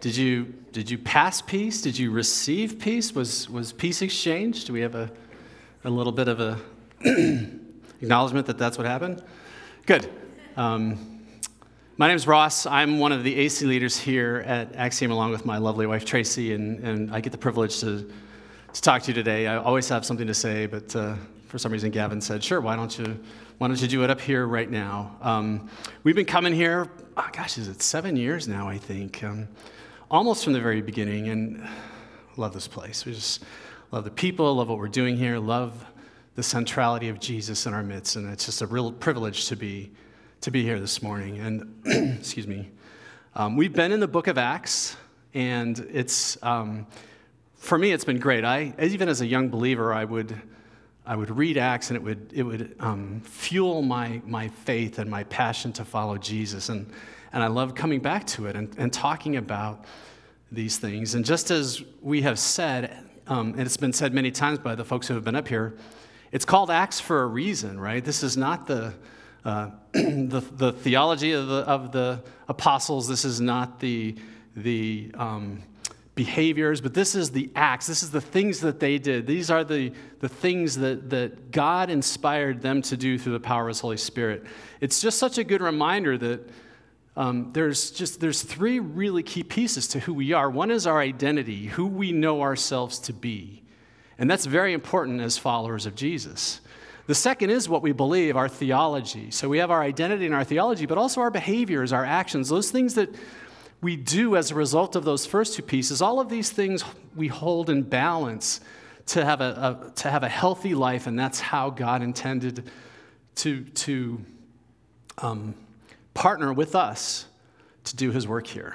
Did you, did you pass peace? Did you receive peace? Was, was peace exchanged? Do we have a, a little bit of a acknowledgement that that's what happened? Good. Um, my name is Ross. I'm one of the AC leaders here at Axiom, along with my lovely wife Tracy, and, and I get the privilege to, to talk to you today. I always have something to say, but uh, for some reason Gavin said, "Sure, why don't you why don't you do it up here right now?" Um, we've been coming here. Oh, gosh, is it seven years now? I think. Um, almost from the very beginning, and love this place. We just love the people, love what we're doing here, love the centrality of Jesus in our midst, and it's just a real privilege to be to be here this morning. And excuse me, um, we've been in the Book of Acts, and it's um, for me it's been great. I even as a young believer, I would. I would read Acts and it would, it would um, fuel my, my faith and my passion to follow Jesus. And and I love coming back to it and, and talking about these things. And just as we have said, um, and it's been said many times by the folks who have been up here, it's called Acts for a reason, right? This is not the, uh, the, the, theology of the, of the apostles. This is not the, the um, behaviors, but this is the acts. This is the things that they did. These are the, the things that, that God inspired them to do through the power of His Holy Spirit. It's just such a good reminder that um, there's just there's three really key pieces to who we are. One is our identity who we know ourselves to be. And that's very important as followers of jesus. The second is what we believe our theology. So we have our identity and our theology but also our behaviors our actions those things that we do as a result of those first two pieces. All of these things we hold in balance to have a, a to have a healthy life and that's how god intended to to um, partner with us to do his work here.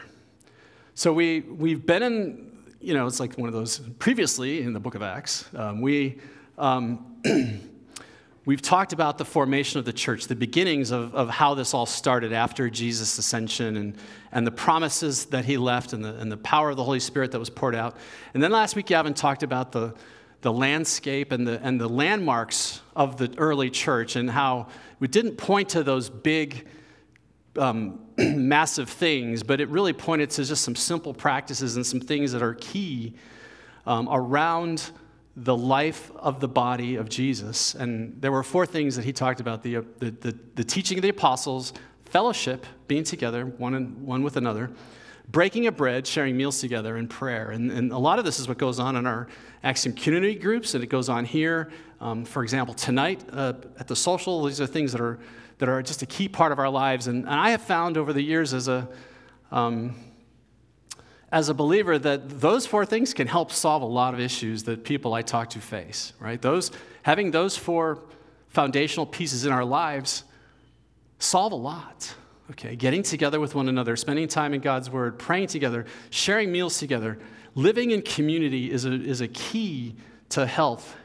So we, we've been in, you know, it's like one of those previously in the book of Acts. Um, we, um, we've talked about the formation of the church, the beginnings of, of how this all started after Jesus' ascension and, and the promises that he left and the, and the power of the Holy Spirit that was poured out. And then last week, Gavin talked about the, the landscape and the, and the landmarks of the early church and how we didn't point to those big um, massive things, but it really pointed to just some simple practices and some things that are key um, around the life of the body of Jesus. And there were four things that he talked about the, uh, the, the, the teaching of the apostles, fellowship, being together, one, and, one with another, breaking of bread, sharing meals together, and prayer. And, and a lot of this is what goes on in our Axiom community groups, and it goes on here. Um, for example, tonight uh, at the social, these are things that are that are just a key part of our lives. And, and I have found over the years as a, um, as a believer that those four things can help solve a lot of issues that people I talk to face, right? Those, having those four foundational pieces in our lives solve a lot. Okay, getting together with one another, spending time in God's Word, praying together, sharing meals together, living in community is a, is a key to health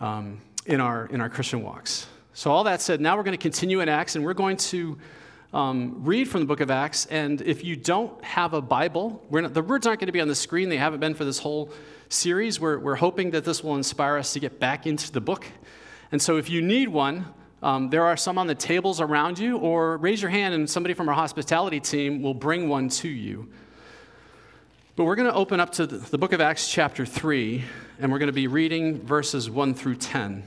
um, in, our, in our Christian walks. So, all that said, now we're going to continue in Acts and we're going to um, read from the book of Acts. And if you don't have a Bible, not, the words aren't going to be on the screen. They haven't been for this whole series. We're, we're hoping that this will inspire us to get back into the book. And so, if you need one, um, there are some on the tables around you, or raise your hand and somebody from our hospitality team will bring one to you. But we're going to open up to the, the book of Acts, chapter 3, and we're going to be reading verses 1 through 10.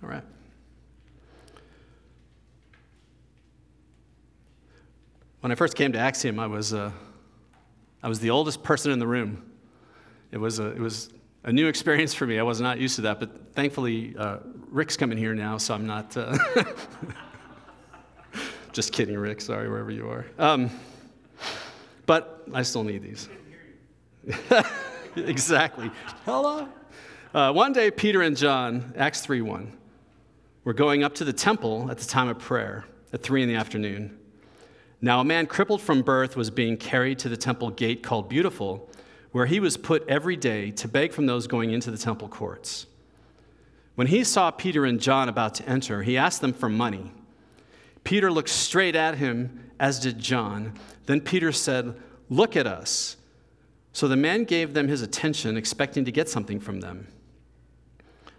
All right. When I first came to Axiom, I was, uh, I was the oldest person in the room. It was, a, it was a new experience for me. I was not used to that, but thankfully, uh, Rick's coming here now, so I'm not. Uh, just kidding, Rick. Sorry, wherever you are. Um, but I still need these. exactly. Hello. Uh, one day, Peter and John, Acts 3 1 were going up to the temple at the time of prayer at three in the afternoon. Now, a man crippled from birth was being carried to the temple gate called Beautiful, where he was put every day to beg from those going into the temple courts. When he saw Peter and John about to enter, he asked them for money. Peter looked straight at him, as did John. Then Peter said, Look at us. So the man gave them his attention, expecting to get something from them.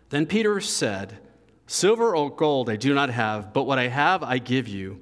Then Peter said, Silver or gold I do not have, but what I have I give you.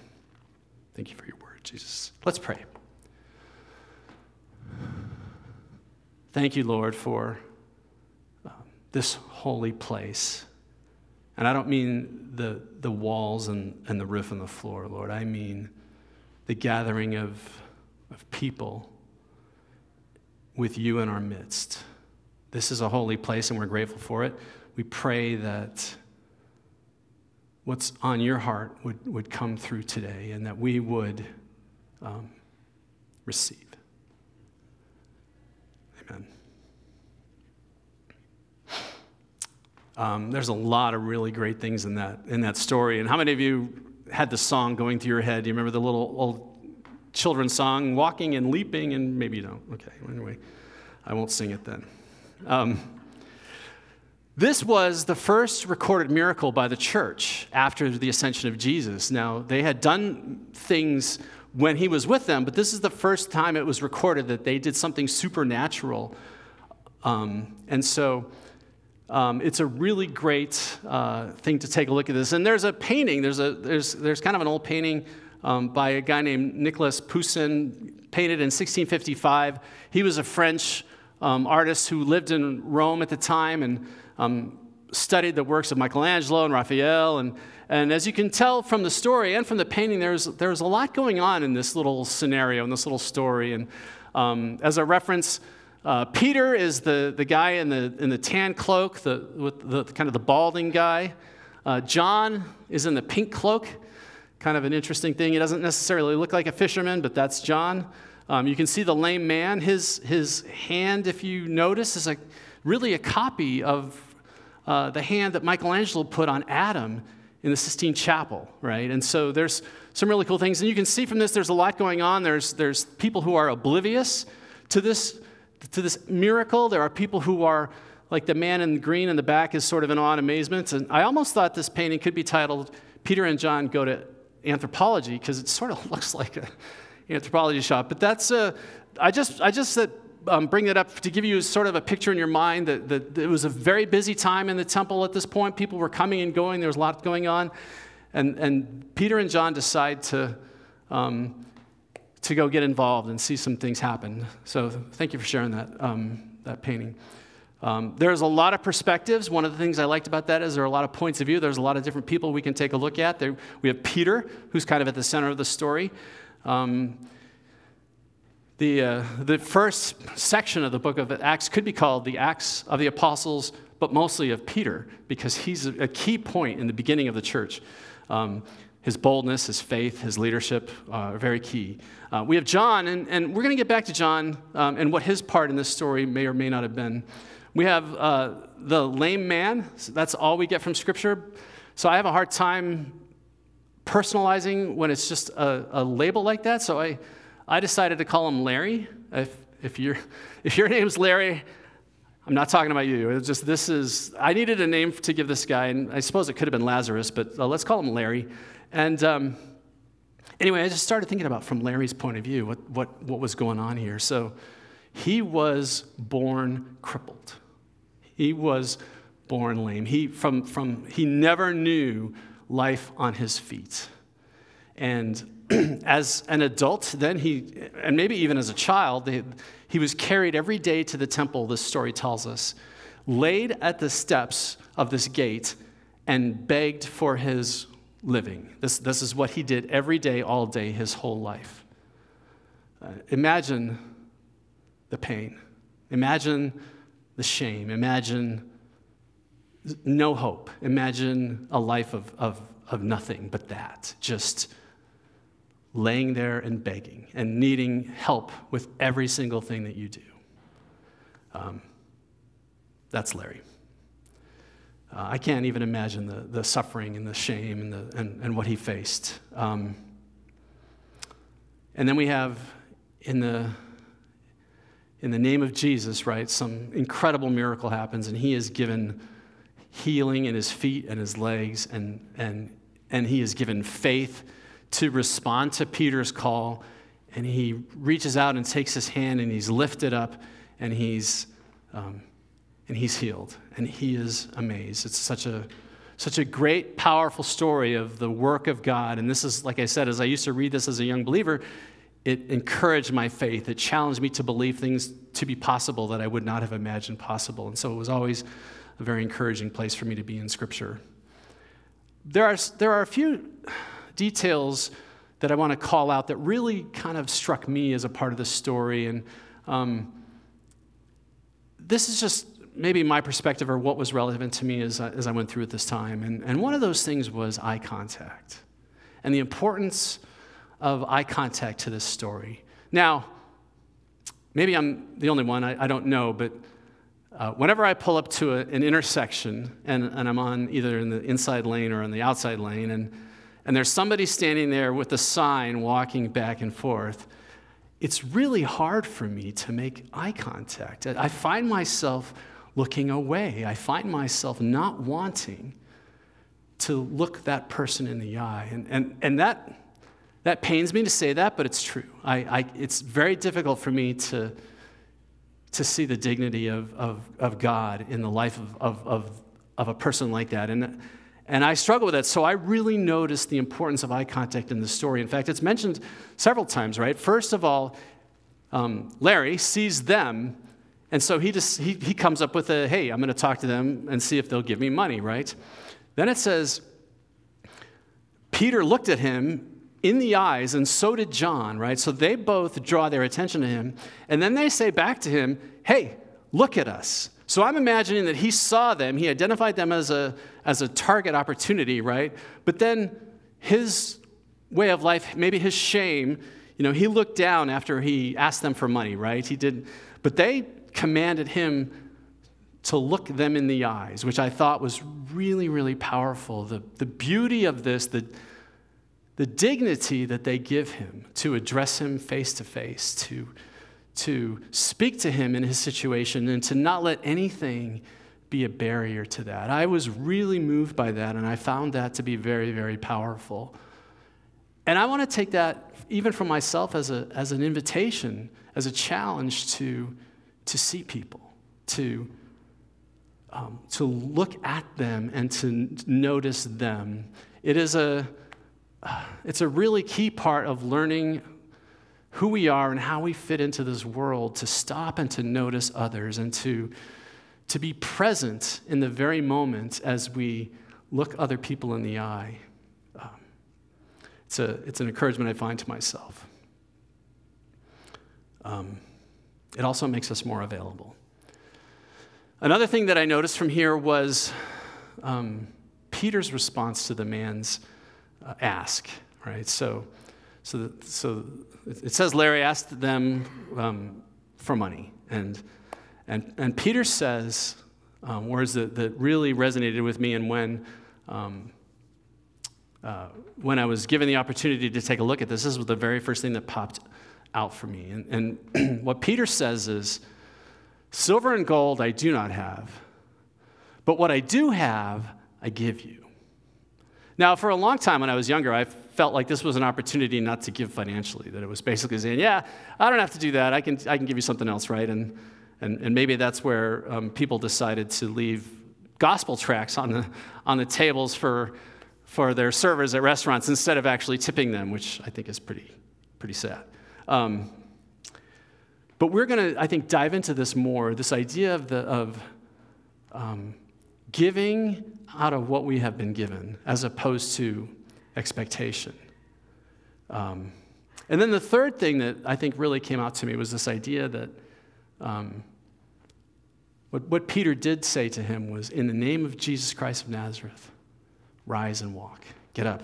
Thank you for your word, Jesus. Let's pray. Thank you, Lord, for uh, this holy place. And I don't mean the, the walls and, and the roof and the floor, Lord. I mean the gathering of, of people with you in our midst. This is a holy place, and we're grateful for it. We pray that what's on your heart would, would come through today and that we would um, receive. Amen. Um, there's a lot of really great things in that, in that story. And how many of you had the song going through your head? Do you remember the little old children's song, walking and leaping, and maybe you don't. Okay, anyway, I won't sing it then. Um, this was the first recorded miracle by the church after the ascension of Jesus. Now, they had done things when he was with them, but this is the first time it was recorded that they did something supernatural. Um, and so um, it's a really great uh, thing to take a look at this. And there's a painting, there's, a, there's, there's kind of an old painting um, by a guy named Nicolas Poussin, painted in 1655. He was a French um, artist who lived in Rome at the time and um, studied the works of Michelangelo and Raphael. And, and as you can tell from the story and from the painting, there's, there's a lot going on in this little scenario, in this little story. And um, as a reference, uh, Peter is the, the guy in the, in the tan cloak, the, with the kind of the balding guy. Uh, John is in the pink cloak kind of an interesting thing. He doesn't necessarily look like a fisherman, but that's John. Um, you can see the lame man. His, his hand, if you notice, is a, really a copy of uh, the hand that Michelangelo put on Adam in the Sistine Chapel, right? And so there's some really cool things. And you can see from this, there's a lot going on. There's, there's people who are oblivious to this, to this miracle. There are people who are, like the man in green in the back, is sort of in awe and amazement. And I almost thought this painting could be titled Peter and John Go to Anthropologie because it sort of looks like an Anthropologie shop. But that's, a, I just, I just said, um, bring that up to give you sort of a picture in your mind that, that, it was a very busy time in the temple at this point. People were coming and going, there was a lot going on. And, and Peter and John decide to, um, to go get involved and see some things happen. So thank you for sharing that, um, that painting. Um, there's a lot of perspectives. One of the things I liked about that is there are a lot of points of view. There's a lot of different people we can take a look at. There, we have Peter, who's kind of at the center of the story. Um, the, uh, the first section of the book of Acts could be called the Acts of the Apostles, but mostly of Peter, because he's a, key point in the beginning of the church. Um, his boldness, his faith, his leadership uh, are very key. Uh, we have John, and, and we're going to get back to John um, and what his part in this story may or may not have been. We have uh, the lame man. That's all we get from Scripture. So I have a hard time personalizing when it's just a, a label like that. So I, I decided to call him Larry. If, if, you if your name's Larry, I'm not talking about you. It's just this is, I needed a name to give this guy, and I suppose it could have been Lazarus, but uh, let's call him Larry. And um, anyway, I just started thinking about from Larry's point of view what, what, what was going on here. So he was born crippled. He was born lame. He, from, from, he never knew life on his feet. And as an adult, then he, and maybe even as a child, they, he was carried every day to the temple, this story tells us, laid at the steps of this gate, and begged for his living. This, this is what he did every day, all day, his whole life. Uh, imagine the pain. Imagine the shame. Imagine no hope. Imagine a life of, of, of nothing but that. Just laying there and begging and needing help with every single thing that you do. Um, that's Larry. uh, I can't even imagine the, the suffering and the shame and, the, and, and what he faced. Um, and then we have in the in the name of Jesus, right, some incredible miracle happens, and he is given healing in his feet and his legs, and, and, and he is given faith to respond to Peter's call. And he reaches out and takes his hand, and he's lifted up, and he's, um, and he's healed. And he is amazed. It's such a, such a great, powerful story of the work of God. And this is, like I said, as I used to read this as a young believer, it encouraged my faith. It challenged me to believe things to be possible that I would not have imagined possible. And so it was always a very encouraging place for me to be in Scripture. There are, there are a few details that I want to call out that really kind of struck me as a part of the story. And um, this is just maybe my perspective or what was relevant to me as I, as I went through it this time. And, and one of those things was eye contact and the importance of eye contact to this story. Now, maybe I'm the only one, I, I don't know, but uh, whenever I pull up to a, an intersection and, and I'm on either in the inside lane or in the outside lane, and, and there's somebody standing there with a sign walking back and forth, it's really hard for me to make eye contact. I find myself looking away. I find myself not wanting to look that person in the eye. And, and, and that, that pains me to say that, but it's true. I, I, it's very difficult for me to, to see the dignity of, of, of God in the life of, of, of, of a person like that. And, and I struggle with that. So I really noticed the importance of eye contact in the story. In fact, it's mentioned several times, right? First of all, um, Larry sees them, and so he, just, he, he comes up with a hey, I'm going to talk to them and see if they'll give me money, right? Then it says, Peter looked at him in the eyes, and so did John, right? So they both draw their attention to him. And then they say back to him, Hey, look at us. So I'm imagining that he saw them, he identified them as a, as a target opportunity, right? But then his way of life, maybe his shame, you know, he looked down after he asked them for money, right? He did, but they commanded him to look them in the eyes, which I thought was really, really powerful. The, the beauty of this, the, the dignity that they give him to address him face to face, to to speak to him in his situation and to not let anything be a barrier to that. I was really moved by that, and I found that to be very, very powerful. And I want to take that even for myself as, a, as an invitation, as a challenge to, to see people, to, um, to look at them and to notice them. It is a, it's a really key part of learning who we are and how we fit into this world to stop and to notice others and to, to be present in the very moment as we look other people in the eye. Um, it's, a, it's an encouragement I find to myself. Um, it also makes us more available. Another thing that I noticed from here was um, Peter's response to the man's uh, ask, right? So, so, so it says Larry asked them um, for money. And, and, and Peter says um, words that, that really resonated with me. And when, um, uh, when I was given the opportunity to take a look at this, this was the very first thing that popped out for me. And, and what Peter says is Silver and gold I do not have, but what I do have, I give you. Now, for a long time when I was younger, I felt like this was an opportunity not to give financially, that it was basically saying, yeah, I don't have to do that. I can, I can give you something else, right? And, and, and maybe that's where um, people decided to leave gospel tracts on the, on the tables for, for their servers at restaurants instead of actually tipping them, which I think is pretty, pretty sad. Um, but we're going to, I think, dive into this more this idea of, the, of um, giving out of what we have been given as opposed to expectation. Um, and then the third thing that I think really came out to me was this idea that um, what, what Peter did say to him was, In the name of Jesus Christ of Nazareth, rise and walk, get up.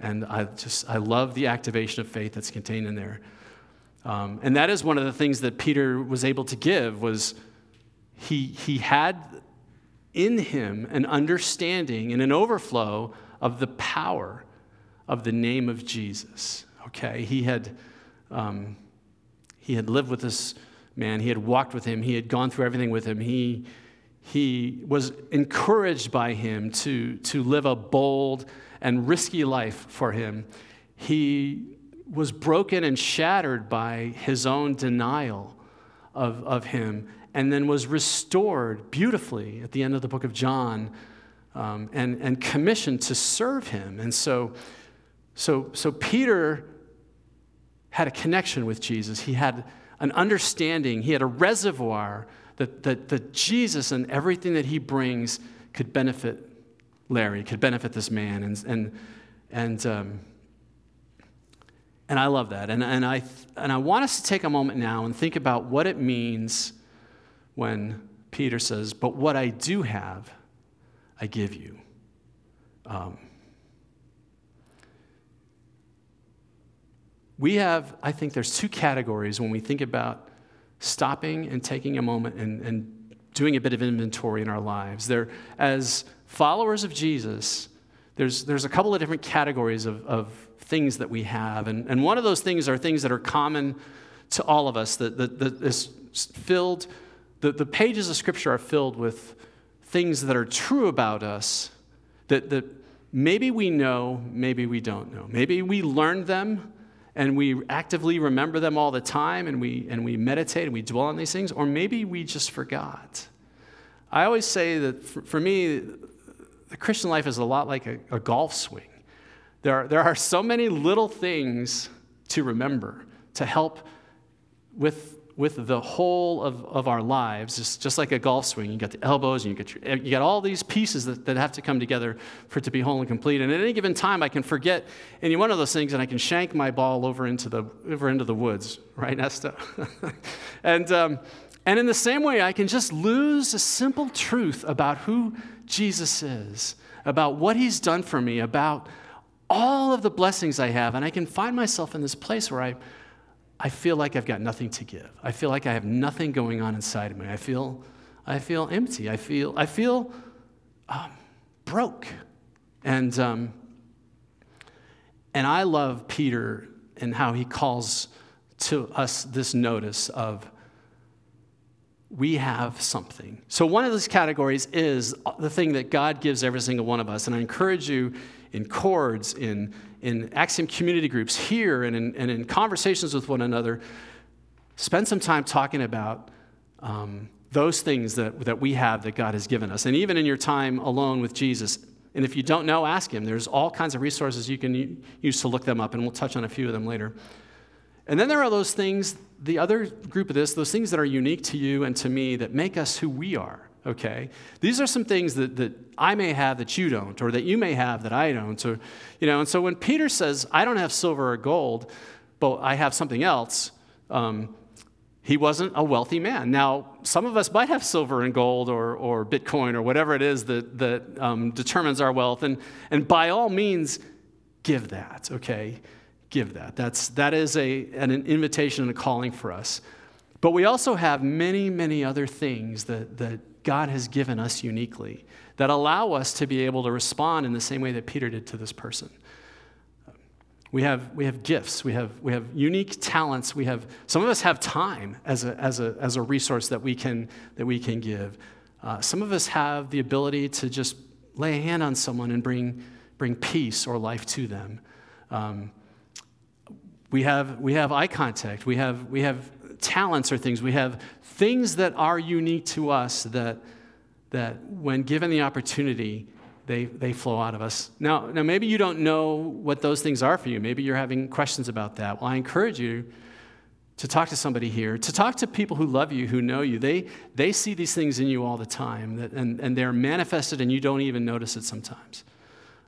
And I just, I love the activation of faith that's contained in there. Um, and that is one of the things that Peter was able to give was he, he had in him an understanding and an overflow of the power of the name of Jesus. Okay, he had, um, he had lived with this man, he had walked with him, he had gone through everything with him. He, he was encouraged by him to, to live a bold and risky life for him. He was broken and shattered by his own denial of, of him and then was restored beautifully at the end of the book of John um, and, and commissioned to serve him. And so, so, so Peter had a connection with Jesus. He had an understanding, he had a reservoir that, that, that Jesus and everything that he brings could benefit Larry, could benefit this man. And, and, and, um, and I love that. And, and, I, and I want us to take a moment now and think about what it means when Peter says, But what I do have, I give you. Um, we have, I think there's two categories when we think about stopping and taking a moment and, and doing a bit of inventory in our lives. There, as followers of Jesus, there's, there's a couple of different categories of, of things that we have. And, and one of those things are things that are common to all of us that, that, that is filled the, the pages of Scripture are filled with things that are true about us that, that maybe we know, maybe we don't know. Maybe we learned them and we actively remember them all the time and we, and we meditate and we dwell on these things, or maybe we just forgot. I always say that for, for me, the Christian life is a lot like a, a golf swing. There are, there are so many little things to remember to help with with the whole of, of our lives, it's just like a golf swing. You got the elbows, and you got, your, you got all these pieces that, that have to come together for it to be whole and complete. And at any given time, I can forget any one of those things, and I can shank my ball over into the, over into the woods, right, Nesta? and, um, and in the same way, I can just lose a simple truth about who Jesus is, about what he's done for me, about all of the blessings I have, and I can find myself in this place where I I feel like I've got nothing to give. I feel like I have nothing going on inside of me. I feel, I feel empty. I feel, I feel um, broke. And, um, and I love Peter and how he calls to us this notice of we have something. So, one of those categories is the thing that God gives every single one of us. And I encourage you in chords, in in Axiom community groups here and in, and in conversations with one another, spend some time talking about um, those things that, that we have that God has given us. And even in your time alone with Jesus, and if you don't know, ask Him. There's all kinds of resources you can use to look them up, and we'll touch on a few of them later. And then there are those things, the other group of this, those things that are unique to you and to me that make us who we are okay? These are some things that, that I may have that you don't, or that you may have that I don't. Or, you know, and so when Peter says, I don't have silver or gold, but I have something else, um, he wasn't a wealthy man. Now, some of us might have silver and gold or, or Bitcoin or whatever it is that, that um, determines our wealth. And, and by all means, give that, okay? Give that. That's, that is a, an invitation and a calling for us. But we also have many, many other things that, that God has given us uniquely that allow us to be able to respond in the same way that Peter did to this person. We have, we have gifts, we have, we have unique talents, we have, some of us have time as a, as a, as a resource that we can, that we can give. Uh, some of us have the ability to just lay a hand on someone and bring, bring peace or life to them. Um, we, have, we have eye contact, we have, we have talents or things. We have things that are unique to us that, that when given the opportunity, they, they flow out of us. Now, now, maybe you don't know what those things are for you. Maybe you're having questions about that. Well, I encourage you to talk to somebody here, to talk to people who love you, who know you. They, they see these things in you all the time, that, and, and they're manifested and you don't even notice it sometimes.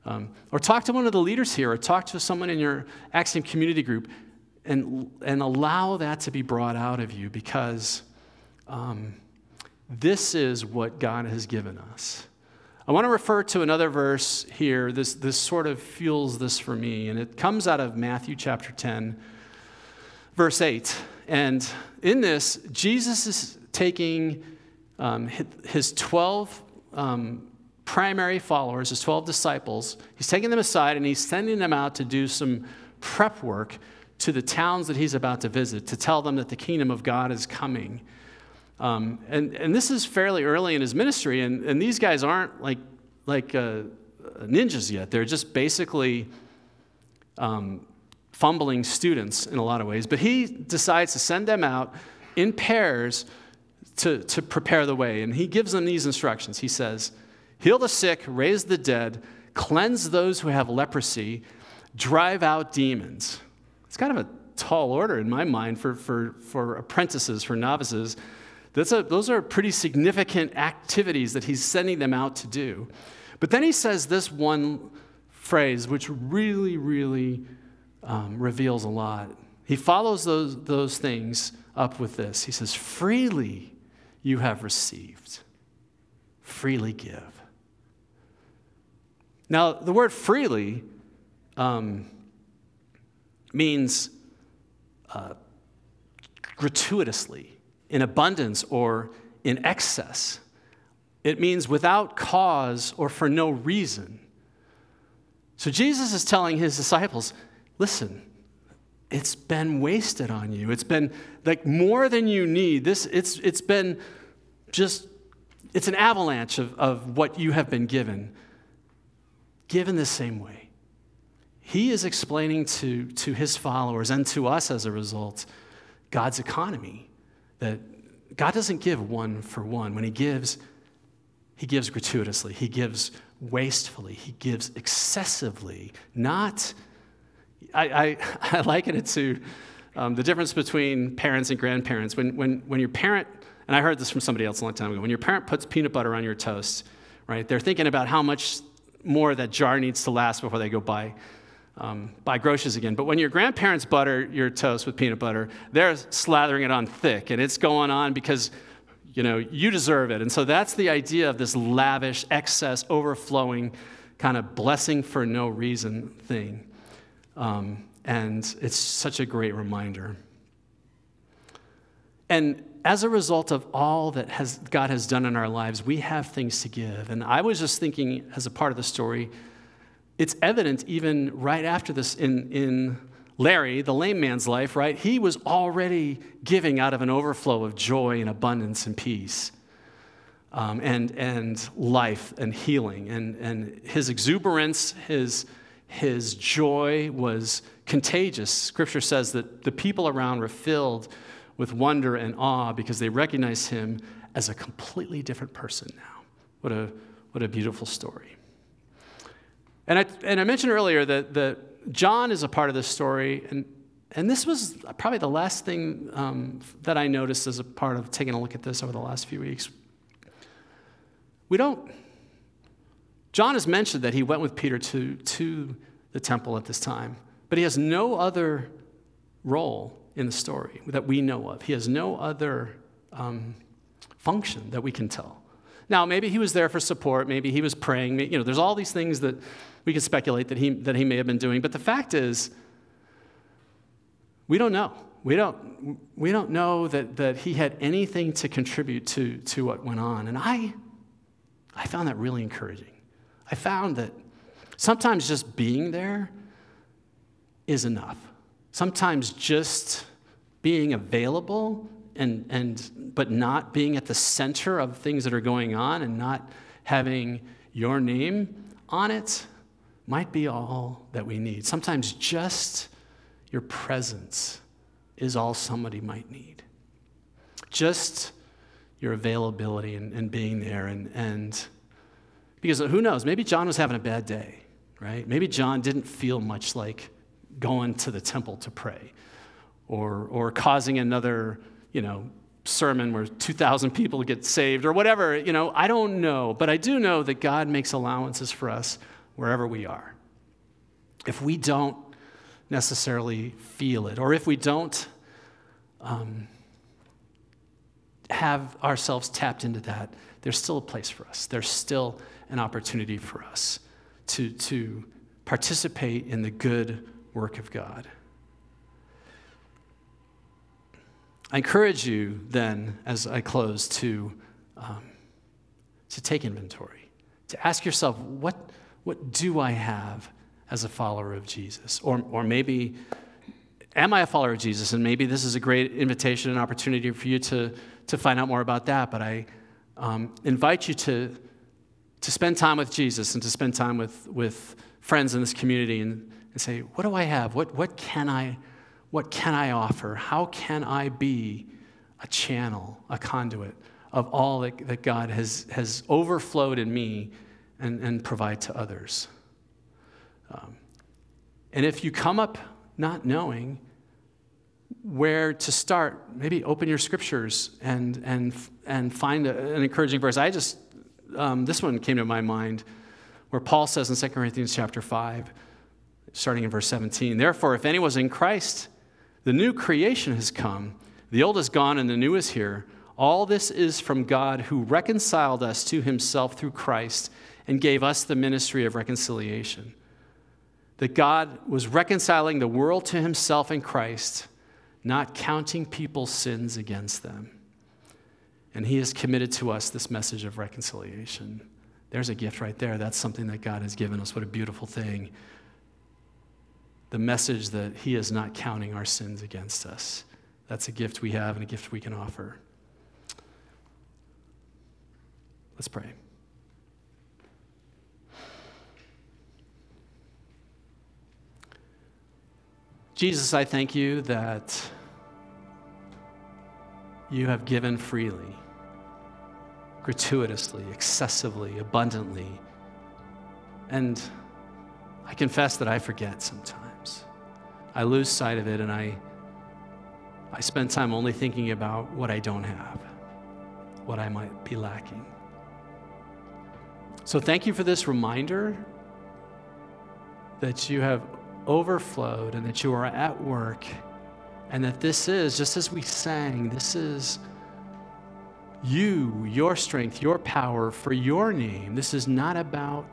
Um, or talk to one of the leaders here, or talk to someone in your Axiom community group and, and allow that to be brought out of you because um, this is what God has given us. I want to refer to another verse here. This, this sort of fuels this for me, and it comes out of Matthew chapter 10, verse 8. And in this, Jesus is taking um, his 12 um, primary followers, his 12 disciples, he's taking them aside and he's sending them out to do some prep work to the towns that he's about to visit to tell them that the kingdom of God is coming. Um, and, and this is fairly early in his ministry, and, and these guys aren't like, like uh, ninjas yet. They're just basically um, fumbling students in a lot of ways. But he decides to send them out in pairs to, to prepare the way. And he gives them these instructions. He says, Heal the sick, raise the dead, cleanse those who have leprosy, drive out demons. It's kind of a tall order in my mind for, for, for apprentices, for novices. That's a, those are pretty significant activities that he's sending them out to do. But then he says this one phrase, which really, really um, reveals a lot. He follows those, those things up with this. He says, Freely you have received, freely give. Now, the word freely um, means uh, gratuitously, in abundance, or in excess. It means without cause or for no reason. So Jesus is telling his disciples, listen, it's been wasted on you. It's been like more than you need. This, it's, it's been just, it's an avalanche of, of what you have been given, given the same way. He is explaining to, to his followers and to us as a result God's economy. That God doesn't give one for one. When He gives, He gives gratuitously, He gives wastefully, He gives excessively, not I, I, I liken it to um, the difference between parents and grandparents. When, when, when your parent, and I heard this from somebody else a long time ago, when your parent puts peanut butter on your toast, right, they're thinking about how much more that jar needs to last before they go buy, um, buy groceries again. But when your grandparents butter your toast with peanut butter, they're slathering it on thick, and it's going on because you know you deserve it. And so that's the idea of this lavish, excess, overflowing, kind of blessing for no reason thing. Um, and it's such a great reminder. And as a result of all that has, God has done in our lives, we have things to give. And I was just thinking, as a part of the story, it's evident even right after this in, in Larry, the lame man's life, right? He was already giving out of an overflow of joy and abundance and peace. Um, and, and life and healing. And, and his exuberance, his, his joy was contagious. Scripture says that the people around were filled with wonder and awe because they recognize him as a completely different person now. What a, what a beautiful story. And I, and I mentioned earlier that, that John is a part of this story, and, and this was probably the last thing um, that I noticed as a part of taking a look at this over the last few weeks. We don't John has mentioned that he went with Peter to, to the temple at this time, but he has no other role in the story that we know of. He has no other um, function that we can tell. Now, maybe he was there for support, maybe he was praying, you know, there's all these things that we can speculate that he, that he may have been doing, but the fact is, we don't know. We don't, we don't know that, that he had anything to contribute to, to what went on. And I, I found that really encouraging. I found that sometimes just being there is enough. Sometimes just being available and, and but not being at the center of things that are going on and not having your name on it might be all that we need. Sometimes just your presence is all somebody might need. Just your availability and, and being there and, and because who knows, maybe John was having a bad day, right? Maybe John didn't feel much like going to the temple to pray or, or causing another, you know, sermon where 2,000 people get saved or whatever. You know, I don't know. But I do know that God makes allowances for us wherever we are. If we don't necessarily feel it, or if we don't um, have ourselves tapped into that, there's still a place for us. There's still an opportunity for us to, to participate in the good work of God. I encourage you then, as I close, to, um, to take inventory, to ask yourself, what, what do I have as a follower of Jesus? Or, or maybe, am I a follower of Jesus? And maybe this is a great invitation and opportunity for you to, to find out more about that. But I um, invite you to, to spend time with Jesus and to spend time with, with friends in this community and, and say, what do I have? What, what, can I, what can I offer? How can I be a channel, a conduit of all that, that God has, has overflowed in me and, and provide to others? Um, and if you come up not knowing where to start, maybe open your scriptures and, and, and find a, an encouraging verse. I just, um, this one came to my mind where Paul says in 2 Corinthians chapter 5, starting in verse 17, Therefore, if anyone was in Christ, the new creation has come, the old is gone and the new is here. All this is from God who reconciled us to himself through Christ and gave us the ministry of reconciliation that God was reconciling the world to himself in Christ, not counting people's sins against them. And he has committed to us this message of reconciliation. There's a gift right there. That's something that God has given us. What a beautiful thing. The message that he is not counting our sins against us. That's a gift we have and a gift we can offer. Let's pray. Jesus, I thank you that you have given freely, gratuitously, excessively, abundantly. And I confess that I forget sometimes. I lose sight of it and I, I spend time only thinking about what I don't have, what I might be lacking. So thank you for this reminder that you have overflowed and that you are at work, and that this is, just as we sang, this is you, your strength, your power for your name. This is not about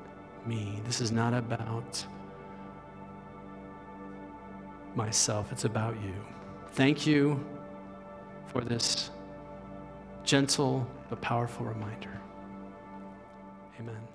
me. This is not about myself. It's about you. Thank you for this gentle but powerful reminder. Amen.